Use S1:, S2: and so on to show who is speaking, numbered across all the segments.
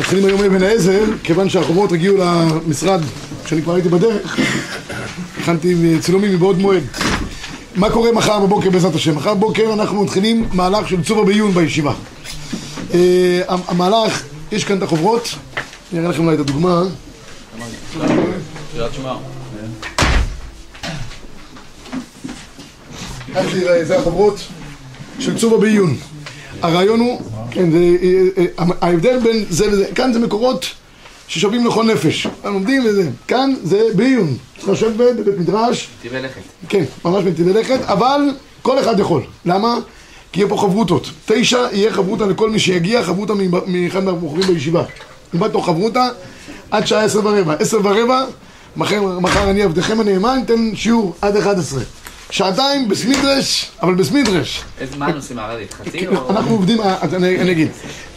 S1: מתחילים היום אבן העזר, כיוון שהחוברות הגיעו למשרד כשאני כבר הייתי בדרך, הכנתי צילומים מבעוד מועד. מה קורה מחר בבוקר בעזרת השם? מחר בבוקר אנחנו מתחילים מהלך של צובה בעיון בישיבה. אה, המהלך, יש כאן את החוברות, אני אראה לכם אולי את הדוגמה. זה החוברות של צובה בעיון. הרעיון הוא, כן, זה, אה, אה, ההבדל בין זה לזה, כאן זה מקורות ששווים לכל נפש, הם לומדים וזה, כאן זה בעיון, צריך לשבת בבית מדרש,
S2: נתיבי לכת,
S1: כן, ממש בנתיבי לכת, אבל כל אחד יכול, למה? כי יהיה פה חברותות, תשע יהיה חברותה לכל מי שיגיע, חברותה מאחד מהבוחרים בישיבה, אם בתוך חברותה עד שעה עשר ורבע, עשר ורבע, מחר, מחר אני עבדכם הנאמן, אתן שיעור עד אחד עשרה שעתיים בסמידרש, אבל בסמידרש.
S2: איזה מה הנושאים הערבית? חצי
S1: כן,
S2: או...
S1: אנחנו עובדים, אה, אני אגיד,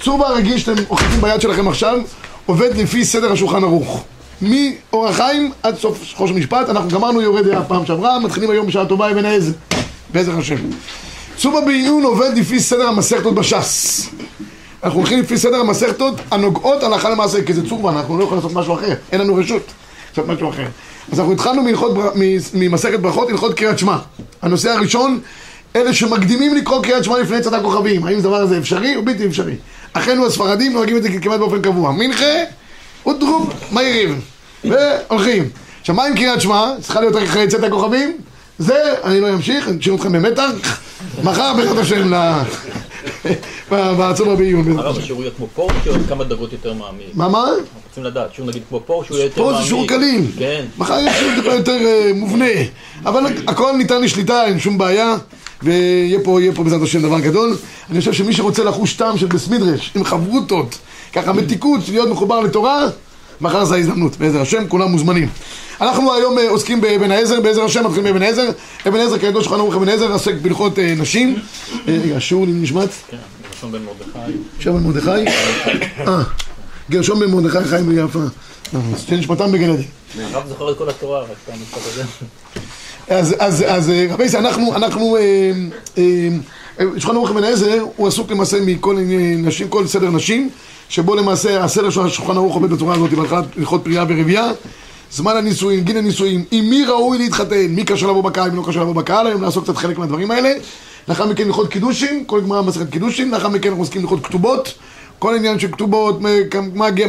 S1: צור הרגיל שאתם אוחזים ביד שלכם עכשיו, עובד לפי סדר השולחן ערוך. מאור החיים עד סוף חוש המשפט, אנחנו גמרנו יורד דעה פעם שעברה, מתחילים היום בשעה טובה אבן העזר, בעזר השם. צובה בעיון עובד לפי סדר המסכתות בש"ס. אנחנו הולכים לפי סדר המסכתות הנוגעות הלכה למעשה, כי זה צורבה, אנחנו לא יכולים לעשות משהו אחר, אין לנו רשות לעשות משהו אחר. אז אנחנו התחלנו מהלכות בר- ממסכת ברכות, הלכות קריאת שמע. הנושא הראשון, אלה שמקדימים לקרוא קריאת שמע לפני צד הכוכבים. האם הדבר הזה אפשרי או בלתי אפשרי? אחינו הספרדים נוהגים את זה כמעט באופן קבוע. מנחה ודרום מהירים. והולכים. עכשיו מה עם קריאת שמע? צריכה להיות רק אחרי צאת הכוכבים? זה, אני לא אמשיך, אני אשאיר אתכם במתח. מחר בעזרת השם ל... בעזרת
S3: הרב,
S1: השם.
S3: השיעור יהיה כמו שיהיה עוד כמה דרגות יותר מעמיק?
S1: מה מה?
S3: אנחנו רוצים לדעת, שיעור נגיד כמו פה, או שהוא יהיה יותר
S1: פה
S3: מעמיק?
S1: זה שיעור קליל.
S3: כן.
S1: מחר יש שיעור טיפה יותר אה, מובנה. אבל הכל ניתן לשליטה, אין שום בעיה. ויהיה פה, יהיה פה בעזרת השם דבר גדול. אני חושב שמי שרוצה לחוש טעם של בסמידרש, עם חברותות, ככה מתיקות, להיות מחובר לתורה, מחר זה ההזדמנות, בעזר השם, כולם מוזמנים. אנחנו היום אה, עוסקים באבן העזר, בעזר השם מתחילים באבן העזר. אבן העזר, כידוע שולחן ערוך אבן העזר, עוסק בהלכות אה, נשים. אה, רגע, שיעור נשמט?
S3: כן, גרשון בן מרדכי.
S1: גרשום בן מרדכי? אה, גרשום בן מרדכי חיים ביפה. אז שנשמתם בגן עדן.
S3: הרב זוכר את כל התורה, רק פעם.
S1: אז, אז, אז רבי ישראל, אנחנו, אנחנו, שולחן ערוך אבן העזר, הוא עסוק למעשה מכל נשים, כל סדר נשים, שבו למעשה הסדר של השולחן ערוך עובד בצורה הזאת, בהתחלת הלכות פרייה ורבייה, זמן הנישואין, גיל הנישואין, עם מי ראוי להתחתן, מי קשה לבוא בקהל, מי לא קשה לבוא בקהל, היום נעסוק קצת חלק מהדברים האלה. לאחר מכן הלכות קידושים, כל גמרא מסכת קידושים, לאחר מכן אנחנו עוסקים בהלכות כתובות, כל עניין של כתובות, מה,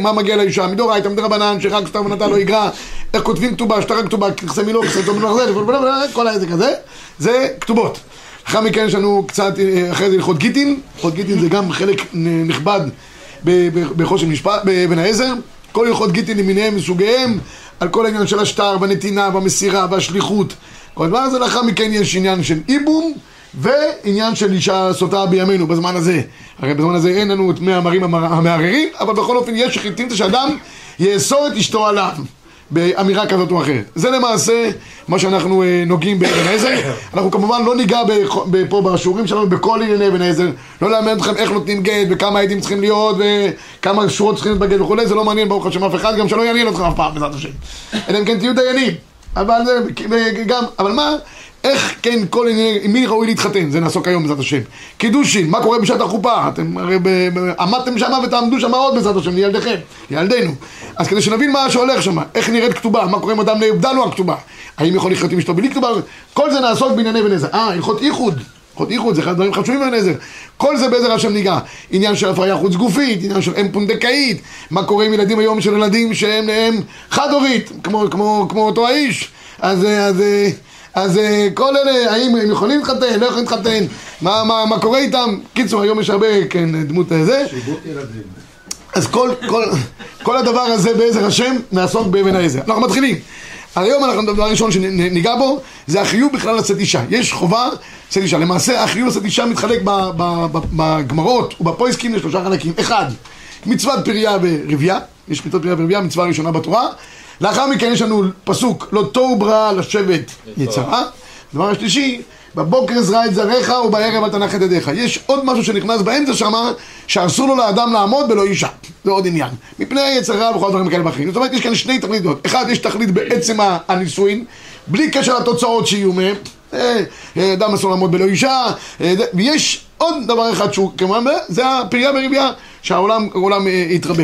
S1: מה, מגיע- לאישה, מדאורייתא, מדרבנן, שרק סתם נתן לא יגרע, איך כותבים כתובה, שטרה כתובה, ככסה מילו, ככסה טוב מלוך זה, כל העסק הזה, זה כתובות. לאחר מכן יש לנו קצת, אה, אחרי זה הלכות גיטין, הלכות גיטין זה גם חלק נכבד בחושן משפט, באבן העזר, כל הלכות גיטין למיניהם וסוגיהם, על כל העניין של השטר, והנתינה, והמסירה, והשליחות, כל הדבר הזה, לאחר מכן יש עניין של איבום, ועניין של אישה סוטה בימינו בזמן הזה. הרי בזמן הזה אין לנו את מי המרים המר- המערערים, אבל בכל אופן יש שחיטים שאדם יאסור את אשתו עליו. באמירה כזאת או אחרת. זה למעשה מה שאנחנו אה, נוגעים באבן עזר. אנחנו כמובן לא ניגע פה בשיעורים שלנו בכל ענייני אבן עזר. לא ללמד אתכם איך נותנים גט, וכמה עדים צריכים להיות, וכמה שורות צריכים להיות בגט וכולי, זה לא מעניין ברוך השם אף אחד, גם שלא יעניין אתכם אף פעם בעזרת השם. אלא אם כן תהיו דיינים. אבל גם, אבל מה? איך כן כל ענייני, עם מי ראוי להתחתן, זה נעסוק היום בעזרת השם. קידושין, מה קורה בשעת החופה? אתם הרי עמדתם שמה ותעמדו שמה עוד בעזרת השם, לילדיכם, לילדינו. אז כדי שנבין מה שהולך שמה, איך נראית כתובה, מה קורה אם אדם לו הכתובה, האם יכול לחיות עם אשתו בלי כתובה, כל זה נעסוק בענייני עזר. אה, הלכות איחוד. הלכות איחוד זה אחד הדברים חשובים בבן עזר. כל זה בעזר השם ניגע. עניין של הפריה חוץ גופית, עניין של אם פונדקאית, מה קורה עם ילדים היום של ילדים שהם הם חד-הורית, כמו, כמו, כמו אותו האיש. אז, אה, אז, אה, אז אה, כל אלה, האם הם יכולים להתחתן, לא יכולים להתחתן, מה, מה, מה קורה איתם? קיצור, היום יש הרבה, כן, דמות אה, זה. אז כל, כל, כל הדבר הזה בעזר השם נעסוק באבן העזר. אנחנו מתחילים. היום אנחנו, הדבר הראשון שניגע בו זה החיוב בכלל לשאת אישה. יש חובה לשאת אישה. למעשה החיוב לשאת אישה מתחלק בגמרות ובפויסקים לשלושה חלקים. אחד, מצוות פריה ורבייה. יש מצוות פריה ורבייה, מצווה ראשונה בתורה. לאחר מכן יש לנו פסוק, לא תוהו בראה לשבת יצרה. הדבר השלישי, בבוקר זרע את זרעך ובערב אל תנח את ידיך. יש עוד משהו שנכנס באמצע שמה, שאסור לו לאדם לעמוד בלא אישה. זה עוד עניין. מפני היצר רע וכל הדברים כאלה ואחרים. זאת אומרת, יש כאן שני תכליות. אחד, יש תכלית בעצם הנישואין, בלי קשר לתוצאות שיהיו מהם. אה, אה, אדם אסור לעמוד בלא אישה. אה, ויש עוד דבר אחד שהוא כמובן, זה הפריה ברבייה, שהעולם העולם, אה, יתרבה.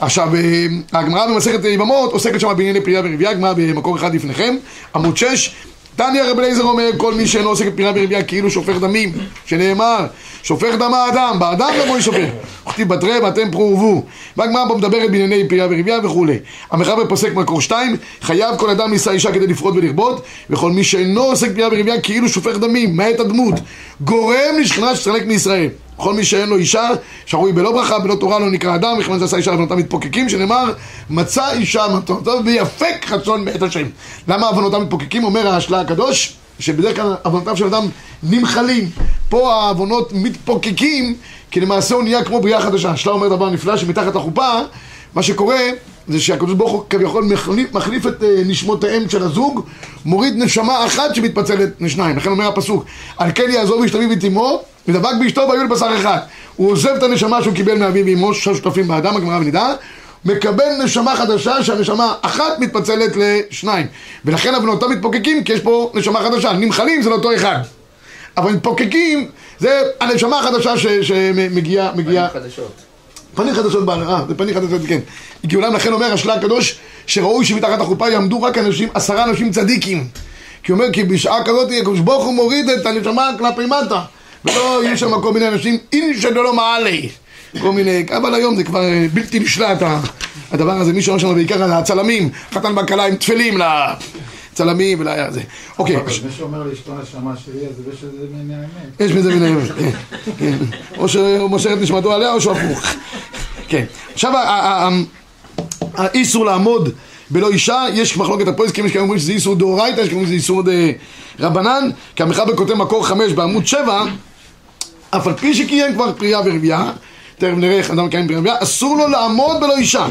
S1: עכשיו, אה, הגמרא במסכת יבמות עוסקת שם בענייני פרייה ורבייה, הגמרא במקור אחד לפניכם, עמוד 6. תניא רבי אליעזר אומר, כל מי שאינו עוסק בפרייה ורבייה כאילו שופך דמים, שנאמר, שופך דם האדם, באדם דמו ישופך. וכתיב בתרי ואתם פרו ורבו. והגמרא פה מדברת בענייני פרייה ורבייה וכולי. המחבר פוסק מקור 2, חייב כל אדם נישא אישה כדי לפרוט ולכבות, וכל מי שאינו עוסק בפרייה ורבייה כאילו שופך דמים, מאת הדמות, גורם לשכנה שתסתלק מישראל. כל מי שאין לו אישה, שרוי בלא ברכה, בלא תורה לא נקרא אדם, וכיוון שעשה אישה לבנותם מתפוקקים, שנאמר, מצא אישה מתנותיו ויפק חצון מאת השם. למה עוונותם מתפוקקים? אומר השלה הקדוש, שבדרך כלל עוונותיו של אדם נמחלים. פה העוונות מתפוקקים, כי למעשה הוא נהיה כמו בריאה חדשה. השלה אומר דבר נפלא, שמתחת לחופה, מה שקורה זה שהקדוש ברוך הוא כביכול מחליף, מחליף את אה, נשמותיהם של הזוג, מוריד נשמה אחת שמתפצלת לשניים. לכן אומר הפסוק, על כן יעזוב איש אביו ואת אמו, ודבק באשתו והיו לבשר אחד. הוא עוזב את הנשמה שהוא קיבל מאביו ואמו, שותפים באדם, הגמרא ונדע, מקבל נשמה חדשה שהנשמה אחת מתפצלת לשניים. ולכן אבנותיו מתפוקקים כי יש פה נשמה חדשה. נמחלים זה לאותו אחד. אבל מתפוקקים זה הנשמה החדשה שמגיעה, מגיעה...
S2: חדשות.
S1: פנים חדשות בעל, אה, זה פנים חדשות, כן. כי אולם לכן אומר השלה הקדוש, שראוי שמתחת החופה יעמדו רק אנשים, עשרה אנשים צדיקים. כי הוא אומר, כי בשעה כזאת הקדוש ברוך הוא מוריד את הנשמה כלפי מטה. ולא יהיו שם כל מיני אנשים, אין שלא מעלי. כל מיני, אבל היום זה כבר אה, בלתי נשלט הדבר הזה, מי שאומר שם בעיקר על הצלמים, חתן וכלה עם תפלים לצלמים ולזה. אוקיי,
S4: אבל מי שאומר לאשתו נשמה שלי, אז יש איזה מן האמת.
S1: יש בזה מן האמת, כן, כן. או שהוא מוסר את נשמתו עליה או שהוא הפוך. כן. עכשיו, האיסור לעמוד בלא אישה, יש מחלוקת הפועסקים, יש כאלה אומרים שזה איסור דאורייתא, יש כאלה אומרים שזה איסור דה רבנן, כי המחבר כותב מקור חמש בעמוד שבע, אף על פי שקיים כבר פרייה ורבייה, תכף נראה איך אדם מקיים פרייה ורבייה, אסור לו לעמוד בלא אישה.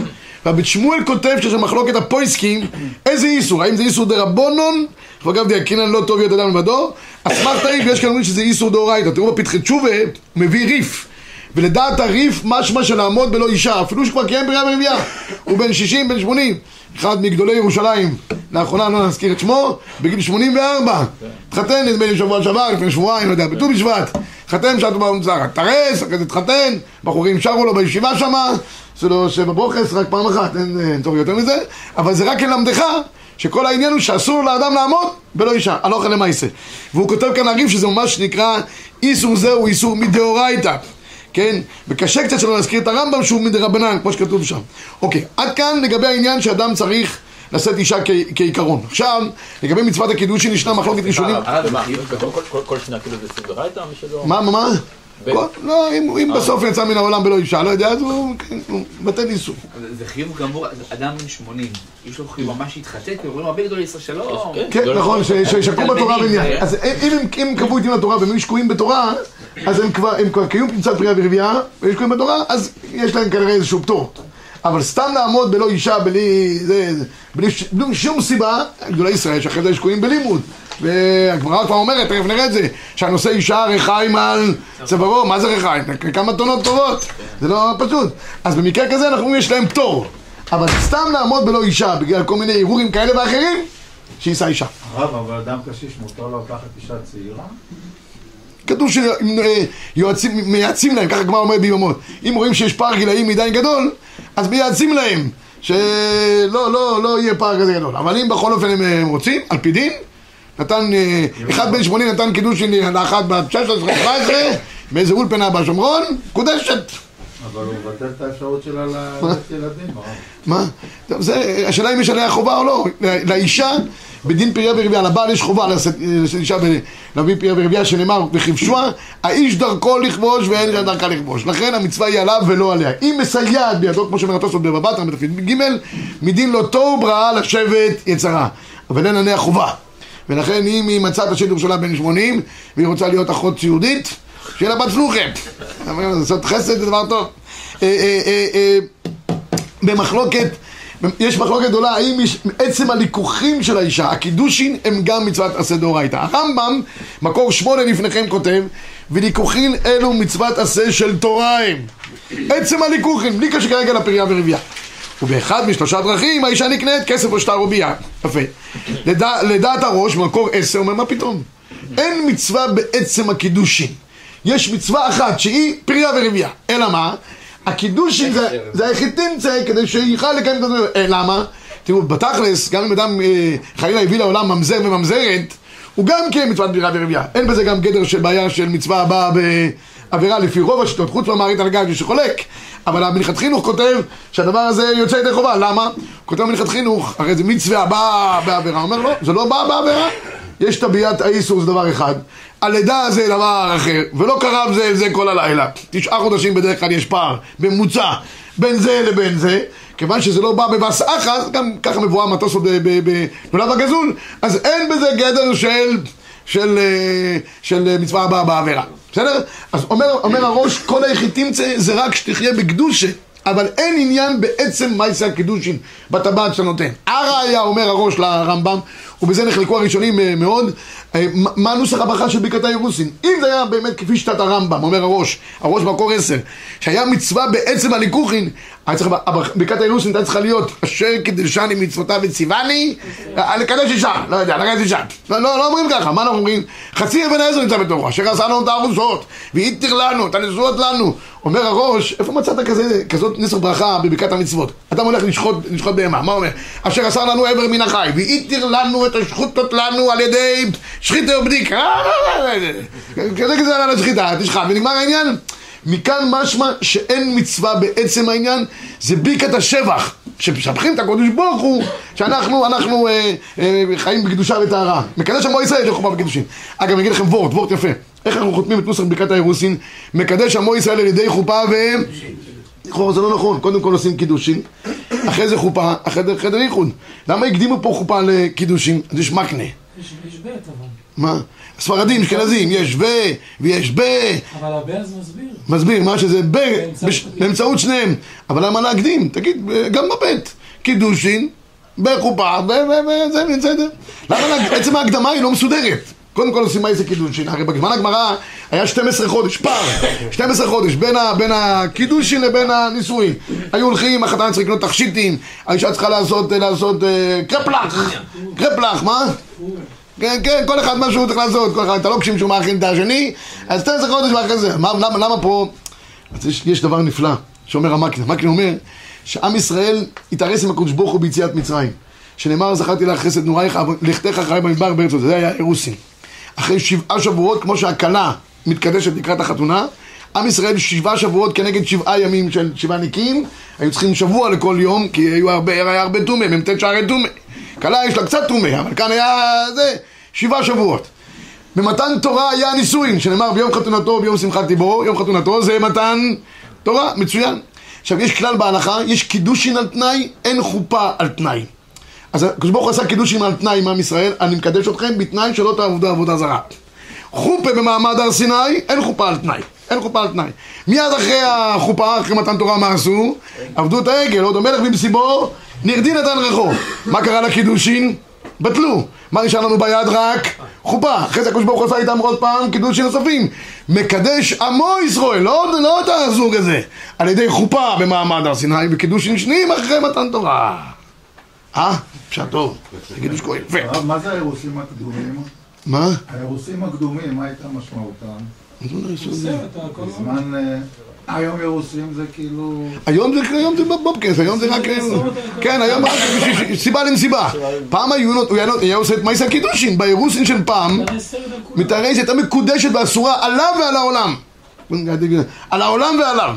S1: רבי שמואל כותב שיש מחלוקת הפויסקים, איזה איסור? האם זה איסור דרבונון? אגב דייקינן לא טוב להיות אדם לבדו? אסמכתא היא, ויש כאלה אומרים שזה איסור דאורייתא. תראו בפתחי תשובה, מביא ריף. ולדעת הריף משמע של לעמוד בלא אישה, אפילו שכבר קיים פרייה ורבייה. הוא בן 60, בן 80. אחד מגדולי ירושלים, לאחרונה לא נזכיר את שמו, בגיל 84. התחתן נדמה לי שבוע שעבר, לפני שבועיים, לא יודע, בט"ו בשבט. התחתן שעת במוצר, טרס, אחרי זה התחתן, בחורים שרו לו בישיבה שמה, עשו לו שבע ברוכס רק פעם אחת, אין אין צורך יותר מזה, אבל זה רק ללמדך שכל העניין הוא שאסור לאדם לעמוד בלא אישה, הלוך למעשה. והוא כותב כאן הריב שזה ממש נקרא איסור זהו איסור מדאורייתא. כן? וקשה קצת שלא להזכיר את הרמב"ם שהוא מדרבנן, כמו שכתוב שם. אוקיי, עד כאן לגבי העניין שאדם צריך לשאת אישה כ- כעיקרון. עכשיו, לגבי מצוות הקידושין ישנה מחלוקת ראשונים.
S3: אה, ומה, כל- שנייה כאילו זה סוגרייתא.
S1: מה, מה, מה? לא, אם- אם בסוף יצא מן העולם בלא אישה, לא יודע, אז הוא כן, בטל איסור.
S2: זה- חיוב גמור, אדם בן 80, יש לו חיוב ממש להתחתן, כי אומרים הרבה גדולי ישראל שלום.
S3: כן.
S1: כן,
S3: לא
S1: נכון, ש- ש- שקעו בתורה בעניין. אז אם קבעו את דין התורה והם היו שקועים בתורה, אז הם כבר קיום מצוות פרייה ורבייה, והם שקועים בתורה, אז יש להם כנראה איזשהו פטור. אבל סתם לעמוד בלא אישה, בלי זה, בלי ש- בלי שום סיבה, גדולי ישראל שאחרי זה שקועים בלימוד. והגמרא כבר אומרת, תכף נראה את זה, שהנושא אישה ריחיים על צווארו, מה זה ריחיים? כמה טונות טובות, זה לא פשוט. אז במקרה כזה אנחנו אומרים יש להם פטור. אבל סתם לעמוד בלא אישה בגלל כל מיני ערעורים כאלה ואחרים, שיישא אישה.
S4: הרב, אבל אדם קשיש מותר לו לקחת אישה צעירה?
S1: כתוב שיועצים, מייעצים להם, ככה הגמרא אומר ביממות. אם רואים שיש פער גילאים מדי גדול, אז מייעצים להם שלא לא, לא יהיה פער כזה גדול. אבל אם בכל אופן הם רוצים, על פי דין, נתן, אה, אחד בן 80 נתן קידוש לאחת בת 16-17 באיזה אולפנה בשומרון, קודשת.
S4: אבל הוא מבטל את האפשרות שלה ללדת ילדים, הרב.
S1: מה? זה, השאלה אם יש עליה חובה או לא. לא- לאישה, בדין פריה ורבייה, לבעל יש חובה לשאת לשאת אישה להביא פריה ורבייה, שנאמר בכבשוה, האיש דרכו לכבוש ואין אישה דרכה לכבוש. לכן המצווה היא עליו ולא עליה. אם מסייעת בידו, כמו שאומר התוספות בבא בתרא בתפקיד ג', מדין לא תוהו בראה לשבת יצרה. אבל אין עליה חובה. ולכן אם היא מצאה את השטח שלה בן 80, והיא רוצה להיות אחות ציודית, שיהיה לה בת פלוחם. אבל לעשות חסד זה דבר טוב. אה, אה, אה, במחלוקת, יש מחלוקת גדולה האם עצם הליכוחים של האישה, הקידושין הם גם מצוות עשה דאורייתא. הרמב"ם, מקור שמונה לפניכם כותב, וליכוחין אלו מצוות עשה של תורה הם. עצם הליכוחין, בלי קשר כרגע לפריה ורבייה. ובאחד משלושה דרכים האישה נקנית כסף או שטר או ביאה. יפה. לדע, לדעת הראש, מקור עשר, אומר מה פתאום? אין מצווה בעצם הקידושין. יש מצווה אחת שהיא פריה ורבייה. אלא מה? הקידושין זה, זה היחידינצה כדי שיוכל לקיים את הדברים. אה, למה? תראו, בתכלס, גם אם אדם אה, חלילה הביא לעולם ממזר וממזרת, הוא גם כן מצוות בירה ורבייה. אין בזה גם גדר של בעיה של מצווה הבאה בעבירה לפי רוב השיטות, חוץ מהמערכת על הגג שחולק. אבל המנחת חינוך כותב שהדבר הזה יוצא ידי חובה, למה? הוא כותב במנחת חינוך, הרי זה מצווה הבאה בעבירה. הוא אומר לא, זה לא בא בעבירה. יש טביעת האיסור זה דבר אחד, הלידה זה דבר אחר, ולא קרב זה זה כל הלילה. תשעה חודשים בדרך כלל יש פער, בממוצע, בין זה לבין זה. כיוון שזה לא בא בבס אחז, גם ככה מבואר מטוס עוד בנולד הגזול, אז אין בזה גדר של, של, אה, של מצווה הבאה בעבירה. בסדר? אז אומר, אומר הראש, כל היחידים זה רק שתחיה בקדושה. אבל אין עניין בעצם מייסי הקידושין בטבעת שאתה נותן. הראיה, אומר הראש לרמב"ם, ובזה נחלקו הראשונים אה, מאוד, מה נוסח הברכה של ברכת האירוסין? אם זה היה באמת כפי שיטת הרמב"ם, אומר הראש, הראש במקור עשר, שהיה מצווה בעצם הליקוחין, ברכת האירוסין הייתה צריכה להיות אשר קידשני מצוותיו וציווני, אה, לקדש אישה, לא יודע, לקדש אישה. לא, לא, לא אומרים ככה, מה אנחנו אומרים? חצי אבן העזר נמצא בתורו, אשר עשה לנו את הארוסות, והתיר לנו, את הנשואות לנו. אומר הראש, איפה מצאת כזה, כזאת נסח ברכה בברכת המצוות? אדם הולך לשחוט, לשחוט בהמה, מה אומר? אשר עשה לנו עבר מן החי, והתיר לנו את השחוטות לנו על ידי שחיטה ובדיקה. כזה כזה על השחיטה, תשחט, ונגמר העניין. מכאן משמע שאין מצווה בעצם העניין, זה ברכת השבח. שמשבחים את הקודש ברוך הוא, שאנחנו אנחנו, אה, אה, חיים בקדושה וטהרה. מקדש עמו ישראל יש חופה בקידושין. אגב, אני אגיד לכם וורט, וורט יפה. איך אנחנו חותמים את נוסח ברכת האירוסין? מקדש עמו ישראל על ידי חופה ו... זה לא נכון, קודם כל עושים קידושין, אחרי זה חופה, אחרי זה חדר איחוד. למה הקדימו פה חופה לקידושין? אז יש מקנה.
S5: יש ב' אבל.
S1: מה? ספרדים, אשכנזים, יש ו, ויש ב,
S5: אבל הבעז מסביר.
S1: מסביר מה שזה ב,
S5: באמצעות-
S1: שניהם. אבל למה להקדים? תגיד, גם בבית. קידושין, בחופה, וזה בסדר. למה, עצם ההקדמה היא לא מסודרת. קודם כל עושים איזה קידושין, הרי בזמן הגמרא היה 12 חודש, פער, 12 חודש בין, ה, בין הקידושין לבין הנישואין. היו הולכים, החתן צריך לקנות תכשיטים, האישה צריכה לעשות, לעשות אה, קרפלח, קרפלח, מה? כן, כן, כל אחד מה שהוא צריך לעשות, כל אחד, אתה לא כשם שהוא מאכין את השני, אז 12 חודש ואחרי זה. מה, למה, למה פה? אז יש, יש דבר נפלא, שאומר המקנה. המקנה אומר שעם ישראל התארס עם הקדוש ברוך הוא ביציאת מצרים. שנאמר, זכרתי לך חסד נורייך, לכתך אחריי במדבר בארץ הזאת. זה היה אירוסין. אחרי שבעה שבועות, כמו שהכלה מתקדשת לקראת החתונה, עם ישראל שבעה שבועות כנגד שבעה ימים של שבעה נקיים, היו צריכים שבוע לכל יום, כי היו הרבה, היה הרבה טומא, מ"ט שערי טומא. כלה יש לה קצת טומא, אבל כאן היה זה, שבעה שבועות. במתן תורה היה נישואין, שנאמר ביום חתונתו וביום שמחת טיבו, יום חתונתו זה מתן תורה, מצוין. עכשיו יש כלל בהלכה, יש קידושין על תנאי, אין חופה על תנאי. אז הקדוש ברוך הוא עשה קידושין על תנאי עם עם ישראל, אני מקדש אתכם בתנאי שלא תעבדו עבודה זרה. חופה במעמד הר סיני, אין חופה על תנאי. אין חופה על תנאי. מיד אחרי החופה, אחרי מתן תורה, מה עשו? עבדו את העגל, עוד המלך במסיבו, נרדי נתן ריחו. מה קרה לקידושין? בטלו. מה נשאר לנו ביד? רק חופה. אחרי זה הקדוש ברוך הוא עשה איתם עוד פעם קידושין נוספים. מקדש עמו ישראל, לא, לא את הזוג הזה. על ידי חופה במעמד הר סיני וקידושין שניים אחרי מתן תורה. אה? פשט טוב. זה קידוש כה יפה.
S4: הרב, מה זה האירוסים הקדומים?
S1: מה?
S4: האירוסים הקדומים, מה הייתה משמעותם?
S5: הזמן.
S4: בזמן... אה, היום אירוסים זה כאילו...
S1: היום זה, היום זה בובקעס, היום זה רק... כן, היום רק סיבה למסיבה. פעם היו עושה את מעשה קידושין, באירוסין של פעם. מתארסת, הייתה מקודשת ואסורה עליו ועל העולם. על העולם ועליו.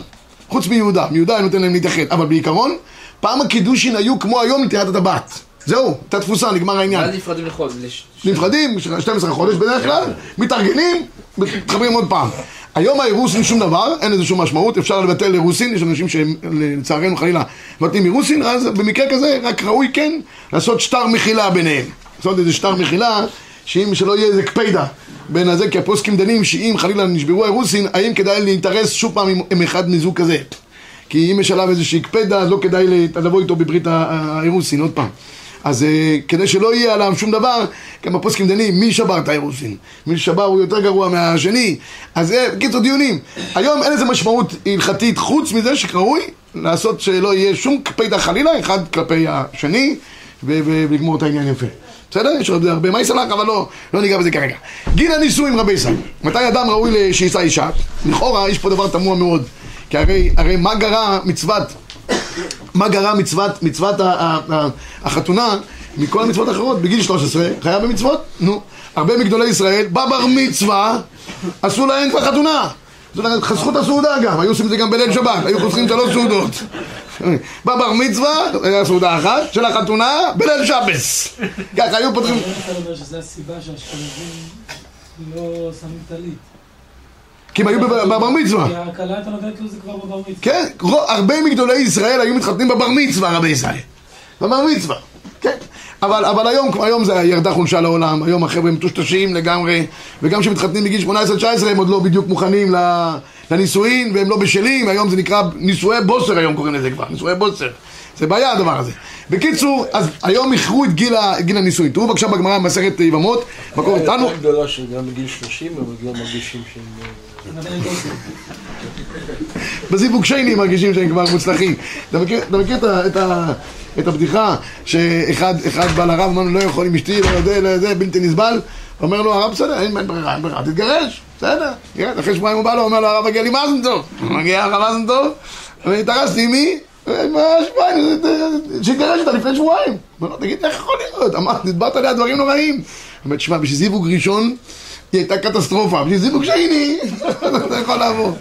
S1: חוץ מיהודה, מיהודה היה נותן להם להתייחד. אבל בעיקרון, פעם הקידושין היו כמו היום נתינת הטבעת. זהו, הייתה תפוסה, נגמר העניין.
S2: ואז נפרדים לחודש.
S1: נפרדים, 12 חודש בדרך כלל, מתארגנים, מתחברים עוד פעם. היום האירוסין שום דבר, אין לזה שום משמעות, אפשר לבטל אירוסין, יש אנשים שלצערנו חלילה מבטלים אירוסין, אז במקרה כזה רק ראוי כן לעשות שטר מחילה ביניהם. לעשות איזה שטר מחילה, שאם שלא יהיה איזה קפידה בין הזה, כי הפוסקים דנים שאם חלילה נשברו האירוסין, האם כדאי להתארס שוב פעם עם, עם אחד מזוג כזה. כי אם יש עליו איזושהי קפידה, אז לא כדאי לבוא איתו בברית האירוסין, עוד פעם. אז אה, כדי שלא יהיה עליו שום דבר, גם הפוסקים דנים, מי שבר את האירוסין? מי שבר הוא יותר גרוע מהשני. אז זה, בקיצור, דיונים. היום אין לזה משמעות הלכתית חוץ מזה שראוי לעשות שלא יהיה שום קפידה חלילה, אחד כלפי השני, ולגמור את העניין יפה. בסדר? יש עוד הרבה מי סלח, אבל לא, לא ניגע בזה כרגע. גיל הנישואים רבי ישראל. מתי אדם ראוי שיישא אישה? לכאורה יש פה דבר תמוה מאוד. כי הרי, הרי מה גרע מצוות, מה גרע מצוות, מצוות ה- ה- ה- החתונה מכל המצוות האחרות? בגיל 13 חייב במצוות, נו. הרבה מגדולי ישראל, בבר מצווה, עשו להם כבר חתונה. עשו להם- חסכו את הסעודה גם, היו עושים את זה גם בליל שבת, היו חוסכים שלוש סעודות. בבר מצווה, היה סעודה אחת, של החתונה, בליל שבס. ככה היו פותחים...
S5: אתה אומר שזו הסיבה שהאשכנזים לא שמים טלית.
S1: כי הם היו בבר מצווה.
S5: כי הכלה אתה נותנת לו זה כבר בבר מצווה.
S1: כן, הרבה מגדולי ישראל היו מתחתנים בבר מצווה, רבי ישראל. בבר מצווה, כן. אבל, אבל היום, היום זה ירדה חולשה לעולם, היום החבר'ה מטושטשים לגמרי, וגם כשמתחתנים בגיל 18-19 הם עוד לא בדיוק מוכנים ל- לנישואין, והם לא בשלים, היום זה נקרא נישואי בוסר, היום קוראים לזה כבר, נישואי בוסר. זה בעיה הדבר הזה. בקיצור, אז היום איחרו את גיל, גיל הנישואין. תראו בבקשה בגמרא במסכת יבמות, מקור איתנו.
S6: יותר גדולה שגם בגיל 30 הם עוד לא מרגישים שהם...
S5: הם.
S1: בזיווג שייני מרגישים שהם כבר מוצלחים. אתה מכיר, את, הבדיחה שאחד אחד בא לרב, אמר לו לא יכול עם אשתי, לא יודע, לא יודע, בלתי נסבל? אומר לו הרב בסדר, אין ברירה, אין ברירה, תתגרש, בסדר. אחרי שבועיים הוא בא לו, אומר לו הרב מגיע לי מזן טוב. מגיע הרב מזן טוב, והתארסתי עם מי? שבועיים, שהתגרש אותה לפני שבועיים. אומר לו, תגיד, איך יכול להיות? אמר, דיברת עליה דברים נוראים. אומר, תשמע, בשביל זיווג ראשון היא הייתה קטסטרופה, בשביל זיווג שני, אתה יכול לעבור.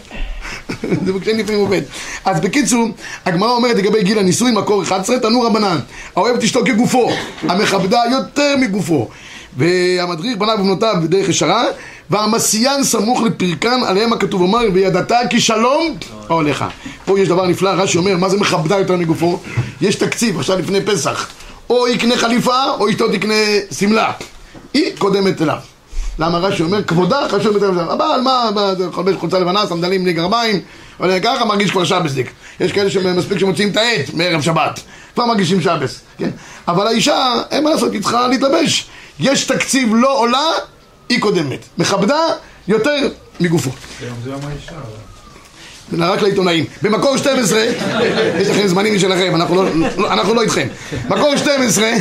S1: זה בקשי לפעמים עובד. אז בקיצור, הגמרא אומרת לגבי גיל הנישואי, מקור 11, תנו רבנן, האוהב אשתו כגופו, המכבדה יותר מגופו, והמדריך בניו ובנותיו בדרך ישרה, והמסיין סמוך לפרקן, עליהם הכתוב אומר, וידעת כי שלום הולך. פה יש דבר נפלא, רש"י אומר, מה זה מכבדה יותר מגופו? יש תקציב, עכשיו לפני פסח, או יקנה חליפה, או אשתו תקנה שמלה. היא קודמת אליו. למה רש"י אומר, כבודה חשוב יותר מזה. הבעל, מה, חולבש חולצה לבנה, סנדלים בלי גרביים, עולה ככה, מרגיש כבר שבסדיק. יש כאלה שמספיק שמוציאים את העט מערב שבת, כבר מרגישים שבס, כן? אבל האישה, אין מה לעשות, היא צריכה להתלבש. יש תקציב לא עולה, היא קודמת. מכבדה יותר מגופו.
S4: היום זה יום האישה. אבל-
S1: זה רק לעיתונאים. במקור 12, יש לכם זמנים משלכם, אנחנו לא- אנחנו לא איתכם. מקור 12,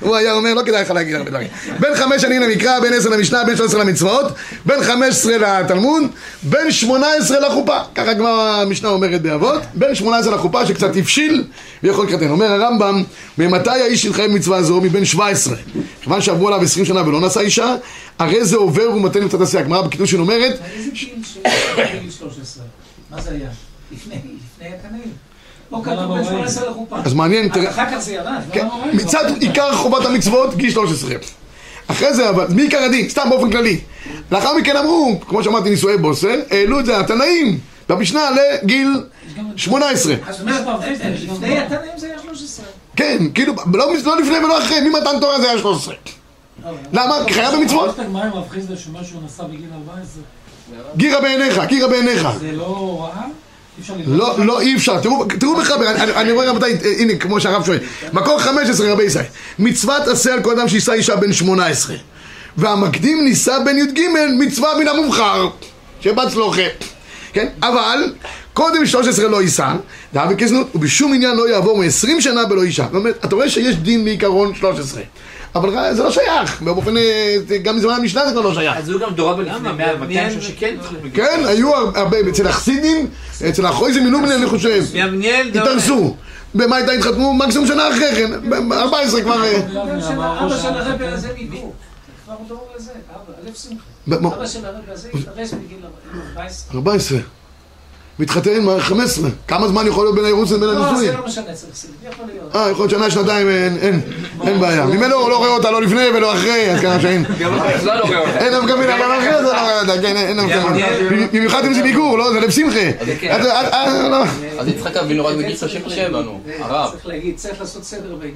S1: הוא היה אומר, לא כדאי לך להגיד הרבה דברים. בין חמש שנים למקרא, בין עשר למשנה, בין 13 למצוות, בין 15 לתלמוד, בין 18 לחופה. ככה כבר המשנה אומרת באבות, בין 18 לחופה שקצת הבשיל ויכול לקראתנו. אומר הרמב"ם, ממתי האיש יתחייב מצווה זו? מבין 17. כיוון שעברו עליו 20 שנה ולא נשא אישה, הרי זה עובר ומתן קצת עשייה. הגמרא בקידושין אומרת,
S5: איזה גיל של גיל 13? מה זה היה? לפני, לפני הקנאים. לא כתוב בין 18 לחופה.
S1: אז מעניין.
S5: אחר כך זה ירד.
S1: כן,
S5: למה רואים?
S1: מצד עיקר חובת המצוות, גיל 13. אחרי זה, אבל, מי עיקר הדין? סתם באופן כללי. לאחר מכן אמרו, כמו שאמרתי, נישואי בוסר, העלו את זה התנאים, במשנה לגיל 18.
S5: אז אומרת, לפני התנאים זה היה 13.
S1: כן, כאילו, לא, לא לפני ולא אחרי, ממתן תורה זה היה 13. למה? כי חייב במצוות.
S5: יש הגמרא עם מבחיז שמה שהוא נסע בגיל 14.
S1: גירה בעיניך, גירה בעיניך.
S5: זה לא הוראה?
S1: לא, לא, אי אפשר. תראו, מחבר, אני, רואה רבותיי, אה, הנה, כמו שהרב שואל. מקור 15, רבי ישראל. מצוות עשה על כל אדם שיישא אישה בן 18. והמקדים נישא בן י"ג, מצווה מן המובחר. שבת סלוחה. כן? אבל, קודם 13 לא יישא, דאבי כזנות, ובשום עניין לא יעבור מ-20 שנה בלא אישה. זאת אומרת, אתה רואה שיש דין בעיקרון 13. אבל זה לא שייך, באופן, אה, גם מזמן המשנה זה כבר לא שייך.
S2: אז היו גם דורה לפני 100 200 שנה שכן
S1: כן, היו הרבה, אצל החסידים, אצל החויזים מלובלין אני חושב. התארסו. במה הייתה התחתנו? מקסימום שנה אחרי כן, ב-14 כבר...
S5: אבא
S7: של. הרבי הזה מגור. כבר דור לזה, אבא, אלף שמחה. אבא של הרבי הזה התארס בגיל 14.
S1: 14. מתחתן מה- 15. כמה זמן יכול להיות בין האירוס לבין
S7: לא, זה
S1: הנישואים?
S7: לא משנה, לשים. יכול להיות.
S1: אה, יכול להיות שנה, שנתיים, אין, אין, אין בעיה. ממילא הוא לא רואה אותה לא לפני ולא אחרי, אז ככה שאין.
S2: לא אותה.
S1: אין גם מילה, גם אחרי זה לא רואה אותה, כן, אין גם במיוחד אם זה ביגור, לא? זה לב שמחה.
S2: כן.
S1: אז- אז- אה, לא.
S3: אז יצחק אבינו רק בגיל 37, נו, הרב.
S7: צריך להגיד, צריך לעשות סדר בעניין.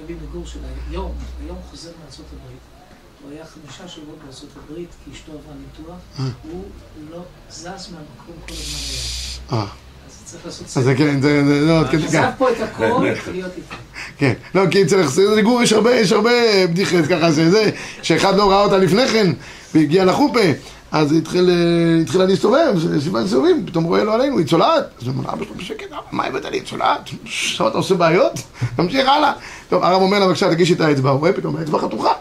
S7: הרבי מגור של היום, היום חוזר מארצות הברית. הוא היה חמישה שבועות בארצות הברית, כי אשתו עברה ניתוח. הוא לא זז מהמקום כל הזמן היה.
S1: אה,
S7: אז צריך לעשות
S1: אז
S7: סדר.
S1: זה כן, זה... זה- לא, כן,
S7: עזב
S1: כן.
S7: פה את הכל, להיות איתו.
S1: כן, לא, כי אצל החסידי גור יש הרבה, יש הרבה בדיחות ככה שזה, שאחד לא ראה אותה לפני כן, והגיע לחופה, אז התחיל, אה, התחילה להסתובב, סימן סיבובים, פתאום רואה לו עלינו, היא צולעת. אז הוא אומר, אבא שלו בשקט, אבא, מה הבאת לי, היא צולעת? עכשיו אתה עושה בעיות? תמשיך הלאה. טוב, הרב אומר לה, בבקשה, תגישי את האצבע, הוא רואה פתאום, האצבע חתוכה.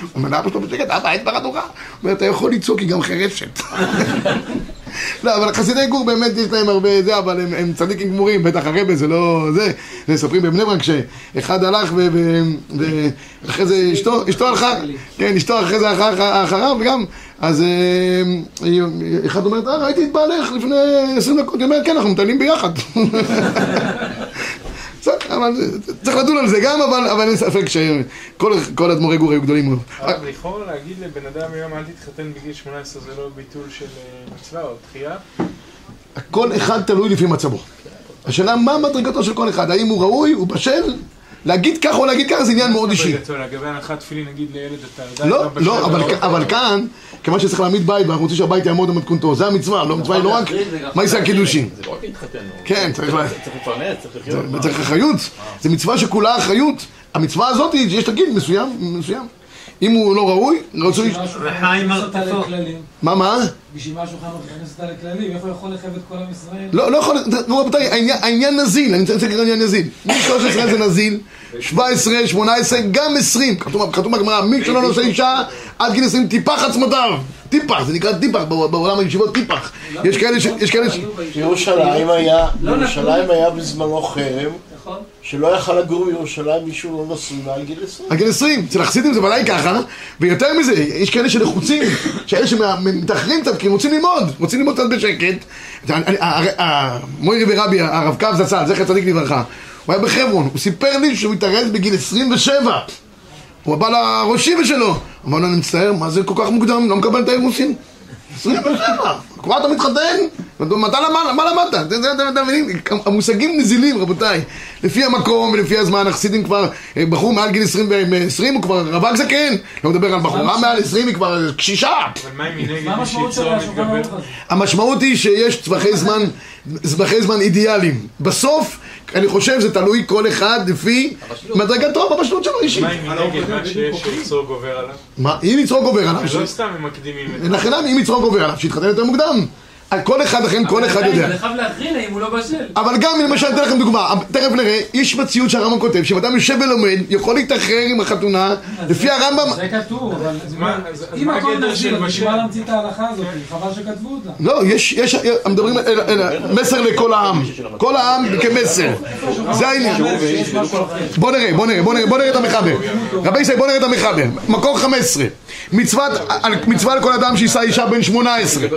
S1: הוא אומר לאבא שלו בשקט, אבא, האצבע חתוכה. הוא אומר, אתה יכול לצעוק, היא גם חירשת. לא, אבל חסידי גור באמת יש להם הרבה זה, אבל הם, הם צדיקים גמורים, בטח הרבה זה לא זה. זה מספרים בבני ברק שאחד הלך ואחרי זה אשתו, אשתו הלכה, כן, אשתו אחרי זה אחר- אחריו, וגם, אז אה, אחד אומרת, אה, ראיתי את בעלך לפני 20 דקות, היא אומרת, כן, אנחנו מטיילים ביחד. אבל צריך לדון על זה גם, אבל, אבל אין ספק שכל כל אדמו"רי גור היו גדולים מאוד.
S8: אבל לכאורה להגיד לבן אדם היום אל תתחתן בגיל 18 זה לא ביטול של אה, מצווה או דחייה?
S1: כל אחד תלוי לפי מצבו. השאלה מה מדרגתו של כל אחד, האם הוא ראוי, הוא בשל, להגיד ככה או להגיד ככה זה עניין מאוד אישי.
S8: לגבי הנחת תפילין נגיד לילד אתה
S1: לא, לא, אבל, כאן, כיוון שצריך להעמיד בית ואנחנו רוצים שהבית יעמוד במתכונתו, זה המצווה, לא המצווה היא לא רק מה יישא הקידושין.
S3: זה לא רק להתחתן.
S1: כן, צריך
S3: לפרנס, צריך לחיות.
S1: צריך אחריות, זה מצווה שכולה אחריות. המצווה הזאת, יש גיל מסוים, מסוים. אם הוא לא ראוי, רצוי...
S5: אותה לכללים.
S1: מה, מה?
S5: בשביל משהו חנוך מכניס אותה לכללים, איך הוא יכול לחייב את כל עם ישראל?
S1: לא, לא יכול, נו רבותיי, העניין- נזיל, אני רוצה להגיד עניין נזיל. מ-13 זה נזיל, 17, 18, גם 20. כתוב בגמרא, מי שלא נושא אישה, עד גיל 20 טיפח עצמותיו. טיפח, זה נקרא טיפח, בע- בעולם הישיבות טיפח. יש כאלה ש... יש כאלה ש...
S6: ירושלים היה,
S5: לא
S6: ירושלים היה בזמנו חרם? שלא יכל לגור בירושלים מישהו לא נשוי מעל גיל 20.
S1: עד גיל 20, אצל החסידים זה ודאי ככה, ויותר מזה, יש כאלה שלחוצים, שאלה שמתאחרים קצת, כי הם רוצים ללמוד, רוצים ללמוד קצת בשקט. המוירי ורבי, הרב קו זצ"ל, זכר צדיק לברכה, הוא היה בחברון, הוא סיפר לי שהוא התארז בגיל 27. הוא בא לראשי שלו, אמר לו, אני מצטער, מה זה כל כך מוקדם, לא מקבל את האירוסין? 27, כבר אתה מתחתן? מתי למד, מה למדת? אתם- מבינים? המושגים נזילים, רבותיי. לפי המקום ולפי הזמן, החסידים כבר, אה, בחור מעל גיל 20, ב- 20 הוא כבר רווק זקן. לא מדבר על בחורה מעל 20, היא כבר קשישה.
S8: מה
S5: המשמעות של?
S1: המשמעות היא שיש טווחי זמן, טווחי זמן אידיאליים. בסוף, אני חושב זה תלוי כל אחד לפי. מדרגתו בבשלות שלו אישית.
S8: מה אם מנגד מה שיש שיצור גובר עליו?
S1: מה, אם יצרו גובר עליו,
S8: לא סתם הם מקדימים את
S1: לכן אם יצרו גובר עליו, שיתחתן יותר מוקדם. על כל אחד, לכן כל אחד יודע.
S7: זה חייב להכריע אם הוא לא בשל.
S1: אבל גם למשל, אתן לכם דוגמה, תכף נראה, יש מציאות שהרמב"ם כותב, שאם אדם יושב ולומד, יכול להתאחר עם החתונה, לפי הרמב"ם,
S5: זה כתוב, אבל אם הכל
S8: של
S5: אז? בשביל מה להמציא את ההלכה הזאת? חבל שכתבו אותה.
S1: לא, יש, יש, מדברים, מסר לכל העם, כל העם כמסר, זה העניין. בוא נראה, בוא נראה, בוא נראה את המחבר. רבי ישראל, בוא נראה את המחבר. מקור 15. מצוות, על- מצווה לכל אדם שיישא אישה בן 18.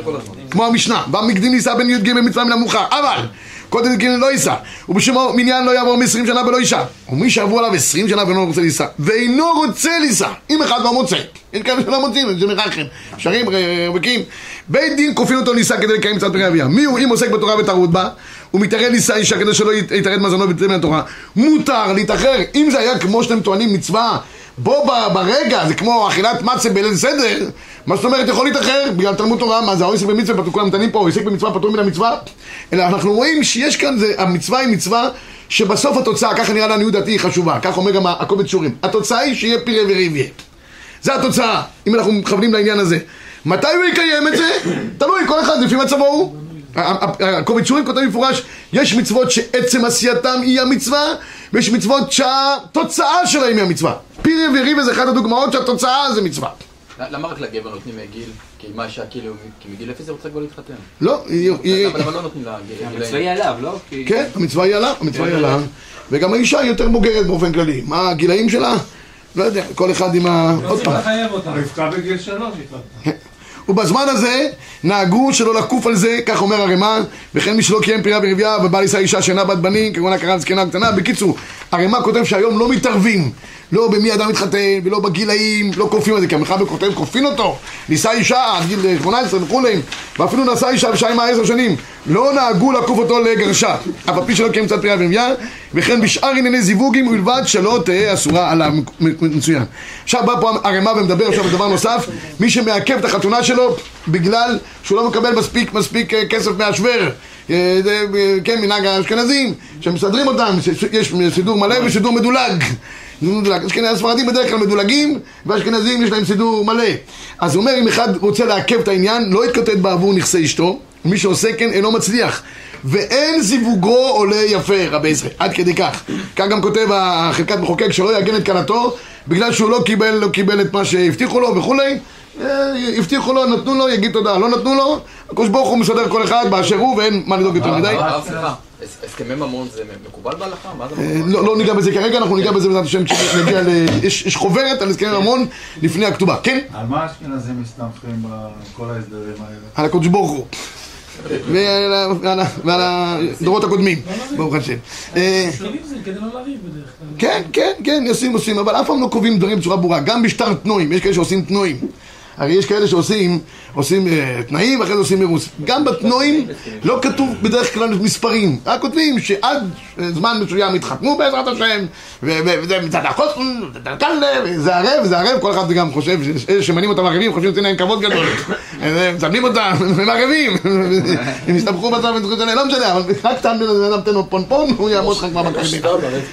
S1: כמו המשנה. והמקדים יישא בן י"ג מצווה מן המאוחר. אבל, קודם י"ג לא יישא. ובשמו מניין לא יעבור מ-20 שנה ולא יישא. ומי שעברו עליו 20 שנה ואינו רוצה לישא, ואינו רוצה לישא, אם אחד לא מוצא. יש כאלה שלא מוצאים, זה מרחם. שרים, רווקים. בית דין כופין אותו לישא כדי לקיים מצוות פרי אביה. מי הוא? אם עוסק בתורה וטרוד בה, הוא מתערד לישא אישה כדי שלא ית- יתערד מזונו ויצא מן התורה. מותר להתאחר. אם זה היה כמו שאתם טוענים מצווה, בו ברגע, זה כמו אכילת מצה בליל סדר, מה זאת אומרת יכול להתאחר? בגלל תלמוד תורה, מה זה העוסק במצווה, כולם דנים פה, העוסק במצווה פטור מן המצווה? אלא אנחנו רואים שיש כאן, זה, המצווה היא מצווה שבסוף התוצאה, ככה נראה לעניות דעתי, היא חשובה, כך אומר גם הקובץ שורים. התוצאה היא שיהיה פירה וריביה. זה התוצאה, אם אנחנו מכוונים לעניין הזה. מתי הוא יקיים את זה? תלוי, כל אחד לפי מצבו הוא. הקובץ שורים כותב במפורש, יש מצוות שעצם עשייתם היא המצווה, ויש מצוות שהתוצאה שלהם היא המצווה. פירה וריביה זה אחת הדוגמאות שהתוצאה זה מצווה.
S3: למה רק לגבר נותנים גיל? כי מה אישה כאילו, כי מגיל אפס היא רוצה כבר להתחתן.
S1: לא, היא...
S3: אבל לא נותנים לה גיל.
S2: המצווה היא עליו, לא?
S1: כן, המצווה היא עליו, המצווה היא עליו. וגם האישה היא יותר בוגרת באופן כללי. מה הגילאים שלה? לא יודע, כל אחד עם ה... עוד
S5: רוצים
S1: פעם.
S5: לחייב אותה.
S4: רבקה בגיל שלוש התחתנה.
S1: ובזמן הזה נהגו שלא לקוף על זה, כך אומר הרמ"א, וכן מי שלא קיים פרייה ורבייה ובא לישא אישה שאינה בת בנים, כגון הכרה זקנה או קטנה. בקיצור, הרמ"א כותב שהיום לא מתערבים, לא במי אדם מתחתן ולא בגילאים, לא כופים על זה, כי המחבר כותב כופין אותו, נישא אישה עד גיל 18 וכולי, ואפילו נשא אישה ושעה עמה עשר שנים, לא נהגו לקוף אותו לגרשה, אף על פי שלא קיים קצת פרייה ורבייה, וכן בשאר ענייני זיווגים ובלבד שלא תהא אסורה עליו מצוין. עכשיו בא פה הרמ"א ומדבר עכשיו על דבר נוסף, מי שמעכב את החתונה שלו בגלל שהוא לא מקבל מספיק מספיק אה, כסף מהשוור אה, אה, כן, מנהג האשכנזים, שמסדרים אותם, יש סידור מלא וסידור מדולג. סידור מדולג. אשכנז- הספרדים בדרך כלל מדולגים, והאשכנזים יש להם סידור מלא. אז הוא אומר, אם אחד רוצה לעכב את העניין, לא יתקוטט בעבור נכסי אשתו, מי שעושה כן אינו מצליח. ואין זיווגו עולה יפה, רבי ישראל, עד כדי כך. כך גם כותב החלקת מחוקק שלא יעגן את כלתו, בגלל שהוא לא קיבל, לא קיבל את מה שהבטיחו לו וכולי. אה, הבטיחו לו, נתנו לו, יגיד תודה, לא נתנו לו, הקדוש ברוך הוא מסדר כל אחד באשר הוא ואין מה לדאוג יותר מדי.
S3: הסכמי ממון זה מקובל בהלכה? מה זה
S1: אה? לא לא ניגע בזה כרגע, אנחנו ניגע בזה בעזרת השם כשנגיע ל... יש חוברת על הסכמי ממון לפני הכתובה, כן?
S4: על מה האשכנזים מסתמכים בכל ההסדרים האלה?
S1: על הקדוש ברוך הוא. ועל הדורות הקודמים, ברוך השם. אה,
S5: לא.
S1: כן, כן, כן, עושים, עושים, אבל אף פעם לא קובעים דברים בצורה ברורה, גם בשטר תנועים, יש כאלה שעושים תנועים. הרי יש כאלה שעושים עושים אה, תנאים ואחרי זה עושים מירוץ. גם בתנועים לא כתוב בדרך כלל מספרים, רק כותבים שעד אה, זמן מסוים יתחתנו בעזרת השם, וזה מצד החוסן, וזה ערב, וזה ערב, כל אחד גם חושב, אלה שמנים אותם ערבים חושבים שנותנים להם כבוד גדול. אה, מצלמים אותם, הם ערבים, הם הסתבכו בצד, לא משנה, אבל רק סתם בן אדם תן לו פונפון, הוא יעמוד לך כבר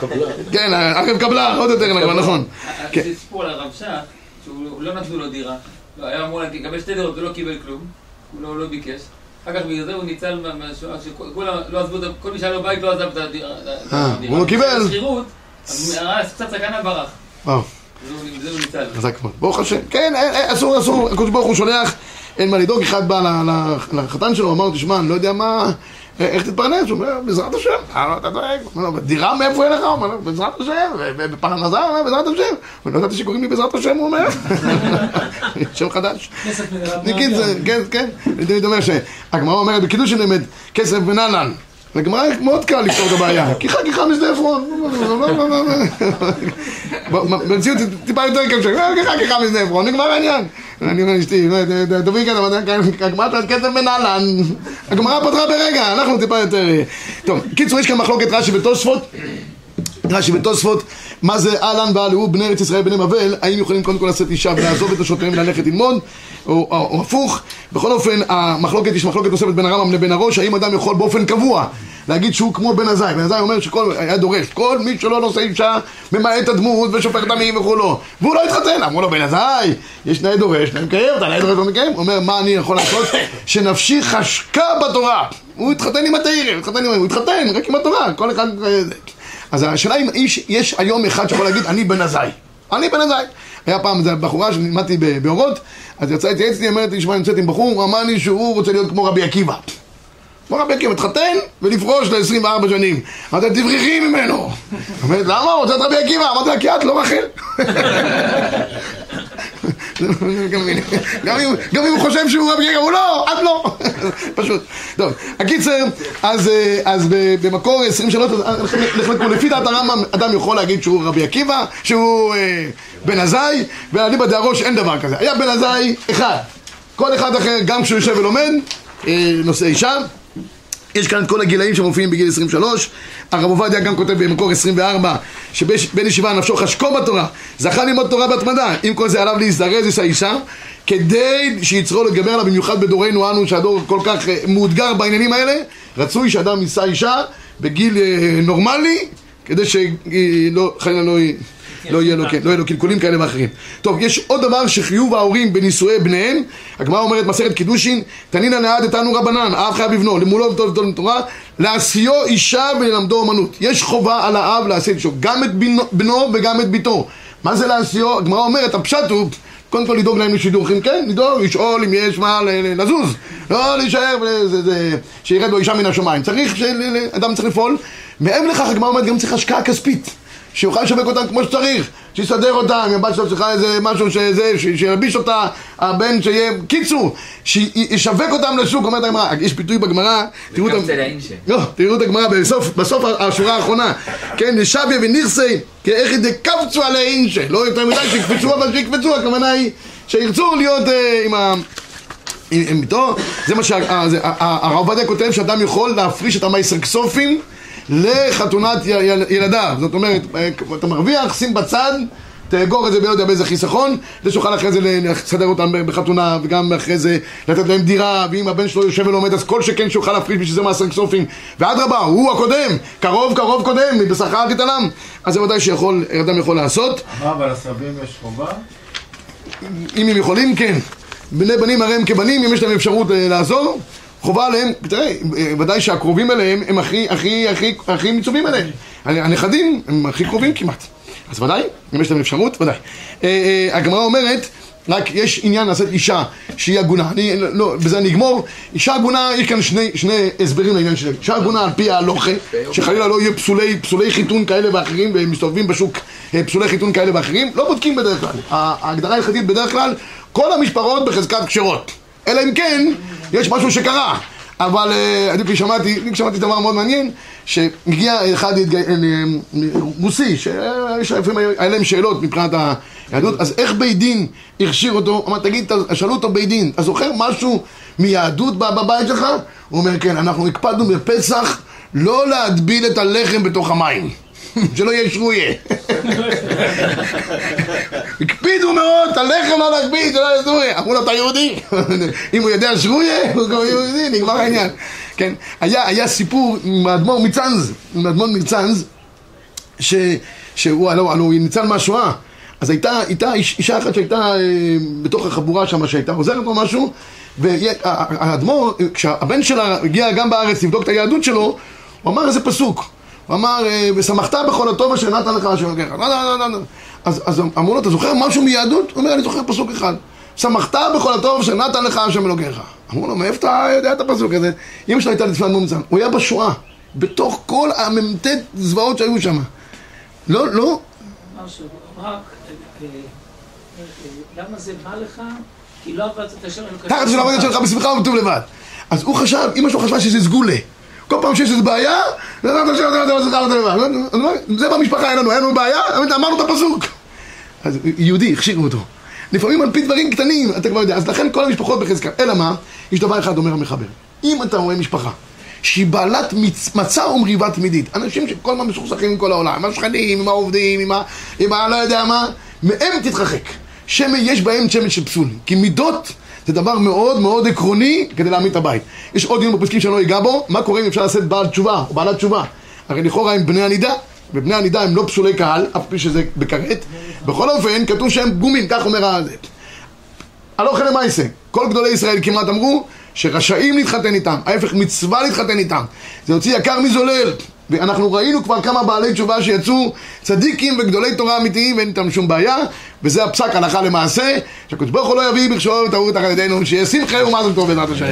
S6: קבלה.
S1: כן, ערב קבלה, עוד יותר נכון, נכון. כן.
S9: זה סיפור על הרב שך, שהוא לא נתנו לו דירה. לא, היה אמור לקבל שתי דירות ולא קיבל כלום. הוא לא- לא ביקש. אחר כך בגלל זה הוא ניצל מה- מהשואה, שכולם לא עזבו, כל מי שהיה לו בית לא עזב את הדירה.
S1: אה. הוא לא קיבל.
S9: שכירות, קצת סכנה ברח.
S1: חזק מאוד. ברוך השם. כן, אין- אין- אסור, אסור, הקדוש ברוך הוא שולח, אין מה לדאוג, אחד בא לחתן שלו, אמר לו, תשמע, אני לא יודע מה, איך תתפרנס? הוא אומר, בעזרת השם. לו, אתה דואג? הוא אומר לו, דירה מאיפה אין לך? הוא אומר לו, בעזרת השם. ובפרנסה, הוא אומר, בעזרת השם. הוא לא ידעתי שקוראים לי בעזרת השם, הוא אומר. שם חדש.
S5: כסף
S1: זה- כן, כן. אני תמיד אומר שהגמרא אומרת בקידוש שנלמד, כסף ונהלן. לגמרא מאוד קל לפתור את הבעיה, כיחה כיחה משדה עפרון. במציאות זה טיפה יותר קשה, כיחה כיחה משדה עפרון, נגמר העניין. אני אומר לאשתי, "לא, תביאי כאן, הגמרא אומרת כסף ונהלן. הגמרא פתרה ברגע, אנחנו טיפה יותר... אה, טוב, קיצור, יש כאן מחלוקת רש"י ותוספות. רש"י בתוספות, מה זה אהלן ואלו בני ארץ ישראל בני בבל, האם יכולים קודם כל לשאת אישה ולעזוב את נשותיהם וללכת ללמוד, או, או, או הפוך. בכל אופן, המחלוקת, יש מחלוקת נוספת בין הרמב"ם לבין הראש, האם אדם יכול באופן קבוע להגיד שהוא כמו בן עזאי, בן עזאי אומר שכל, היה דורש, כל מי שלא נושא אישה, ממעט הדמות ושופך דמים וכולו, והוא לא התחתן, אמרו לו בן עזאי, יש נאה דורש, נאה מקיים, אתה נאה דורש לא מקיים, הוא אומר מה אני יכול לעשות, שנפשי חשקה בתורה, הוא התחתן עם התאירים, התחתן עם, הוא התחתן רק עם התורה, כל אחד... אז השאלה אם איש, יש היום אחד שיכול להגיד, אני בן עזאי. אני בן עזאי. היה פעם איזו בחורה שלימדתי באורות, אז יצאה להתייעץ איתי, אמרת לי, שמע, אני נמצאת עם בחור, הוא אמר לי שהוא רוצה להיות כמו רבי עקיבא. כמו רבי עקיבא, מתחתן ולפרוש ל-24 שנים. אמרתי, לה, תברכי ממנו. אומרת, למה? רוצה את רבי עקיבא. אמרתי לה, כי את לא רחל. גם אם- הוא חושב שהוא רבי עקיבא, הוא לא, את לא. פשוט. טוב, הקיצר, אז, אה, במקור 23, אז נחלקו, לפי דעת הרמב"ם, אדם יכול להגיד שהוא רבי עקיבא, שהוא אה, בן עזאי, ואליבא דהראש אין דבר כזה. היה בן עזאי אחד. כל אחד אחר, גם כשהוא יושב ולומד, אה, נושא אישה. יש כאן את כל הגילאים שמופיעים בגיל 23 הרב עובדיה גם כותב במקור 24 שבן ישיבה נפשו חשקו בתורה זכה ללמוד תורה בהתמדה. עם כל זה עליו להזדרז את האישה כדי שיצרו להתגבר עליו במיוחד בדורנו אנו שהדור כל כך אה, מאותגר בעניינים האלה רצוי שאדם יישא אישה בגיל אה, נורמלי כדי שלא, חלילה לא, לא יהיה לו, כן, לא יהיה לו קלקולים כאלה ואחרים. טוב, יש עוד דבר שחיוב ההורים בנישואי בניהם, הגמרא אומרת מסכת קידושין, תנינא נעד אתנו רבנן, האב חייב לבנו, למולו וטול וטול תורה, להשיאו אישה וללמדו אומנות. יש חובה על האב להשיא אישו, גם את בנו, וגם את ביתו. מה זה להשיאו? הגמרא אומרת, הפשט הוא קודם כל לדאוג להם לשידוכים, כן, לדאוג, לשאול אם יש מה לזוז, לא להישאר, שירד לו אישה מן השמיים. צריך, אדם צריך לפעול. מעבר לכך, הגמרא אומרת, גם צריך השקעה כספית. שיוכל לשווק אותם כמו שצריך, שיסדר אותם, אם הבת שלו צריכה איזה משהו שזה, שילביש אותה, הבן שיהיה, קיצור, שישווק אותם לשוק, אומרת הגמרא, יש ביטוי בגמרא, תראו את. לא, תראו את הגמרא בסוף, בסוף השורה האחרונה, כן, נשביה ונירסי, כאיכי דקבצו עלי אינשה, לא יותר מדי שיקפצו, אבל שיקפצו, הכוונה היא שירצו להיות אה, עם ה... עם עם ביתו, זה מה שהרב עובדיה כותב שאדם יכול להפריש את המייסר כסופים לחתונת ילדיו, זאת אומרת, אה, אתה מרוויח, שים בצד, תאגור את זה בלא יודע באיזה חיסכון, כדי שיוכל אחרי זה לסדר אותם בחתונה, וגם אחרי זה לתת להם דירה, ואם הבן שלו יושב ולומד, אז כל שכן שיוכל להפריש בשביל זה מעשר כסופים, ואדרבה, הוא הקודם, קרוב קרוב קודם, בשכר כתלם, אז זה ודאי שיכול, אדם יכול לעשות.
S4: מה, אבל הסבים יש חובה?
S1: אם הם יכולים, כן. בני בנים הרי הם כבנים, אם יש להם אפשרות אה, לעזור, חובה עליהם, תראה, אה, ודאי שהקרובים אליהם הם הכי, הכי, הכי, הכי מצווים אליהם. הנכדים הם הכי קרובים כמעט. אז ודאי, אם יש להם אפשרות, ודאי. אה, אה, הגמרא אומרת, רק יש עניין לעשות אישה שהיא הגונה, אני, לא, בזה אני אגמור, אישה הגונה, יש כאן שני, שני הסברים לעניין שלהם, אישה הגונה על פי ההלוכה, שחלילה לא יהיו פסולי, פסולי חיתון כאלה ואחרים ומסתובבים בשוק אה, פסולי חיתון כאלה ואחרים, לא בודקים בדרך כלל, ההגדרה ההלכתית בדרך כלל, כל המשפחות בחזקת כשרות, אלא אם כן, יש משהו שקרה אבל אה, אני שמעתי, אני שמעתי דבר מאוד מעניין שהגיע אחד. אה, רוסי, שלפעמים היה להם שאלות מבחינת היהדות, אז איך בית דין הכשיר אותו? אמר, תגיד, שאלו אותו בית דין, אתה זוכר משהו מיהדות בבית שלך? הוא אומר, כן, אנחנו הקפדנו בפסח לא להטביל את הלחם בתוך המים שלא יהיה שרויה. הקפידו מאוד, את הלחם לא להקפיד, יהיה שרויה. אמרו לו, אתה יהודי? אם הוא יודע שרויה, הוא כבר יהודי, נגמר העניין. כן, היה, היה סיפור עם האדמו"ר מצאנז, עם האדמו"ר מצאנז, שהוא, הלוא, הלוא, הוא ניצל מהשואה. אז הייתה, הייתה איש, אישה אחת שהייתה אה, בתוך החבורה שם, שהייתה עוזרת או משהו, והאדמו"ר, כשהבן שלה הגיע גם בארץ לבדוק את היהדות שלו, הוא אמר איזה פסוק. הוא אמר, אה, ושמחת בכל הטוב אשר נתן לך השם אלוקיך. לא, לא, לא, לא. אז, אז אמרו לו, אתה זוכר משהו מיהדות? הוא אומר, אני זוכר פסוק אחד. שמחת בכל הטוב אשר נתן לך השם אלוקיך. אמרו לו, מאיפה אתה יודע את הפסוק הזה? אמא שלו הייתה לפני מומצן. הוא היה בשואה, בתוך כל המ"ט זוועות שהיו שם. לא, לא.
S7: משהו, רק, אה, אה, למה זה בא לך? כי לא עבדת את השם אלוקיך.
S1: תחת שלא עבדת שלך בשמחה ובטוב לבד. אז הוא חשב, אמא שלו חשבה שזה סגולה. כל פעם שיש איזו בעיה, זה במשפחה אין לנו, אין לנו בעיה, אמרנו את הפסוק. אז יהודי, הכשירו אותו. לפעמים על פי דברים קטנים, אתה כבר יודע, אז לכן כל המשפחות בחזקה. אלא מה? יש דבר אחד אומר המחבר. אם אתה רואה משפחה שהיא בעלת מצה ומריבה תמידית, אנשים שכל הזמן מסוכסכים עם כל העולם, עם השכנים, עם העובדים, עם ה... עם ה... לא יודע מה, מהם תתרחק. שמן יש בהם שמן של פסול. כי מידות זה דבר מאוד מאוד עקרוני כדי להעמיד את הבית. יש עוד דיון בפסקים שאני לא אגע בו, מה קורה אם אפשר לעשות בעל תשובה או בעלת תשובה? הרי לכאורה הם בני הנידה, ובני הנידה הם לא פסולי קהל, אף פי שזה בכרת. בכל אופן, כתוב שהם פגומים, כך אומר ה... הלוך אלה מייסה. כל גדולי ישראל כמעט אמרו שרשאים להתחתן איתם, ההפך מצווה להתחתן איתם. זה יוציא יקר מזולל. ואנחנו ראינו כבר כמה בעלי תשובה שיצאו צדיקים וגדולי תורה אמיתיים ואין איתם שום בעיה וזה הפסק הלכה למעשה שהקדוש ברוך הוא לא יביא בכשור וטעות תחת ידינו שיהיה שמחה ומזל טוב בעזרת השם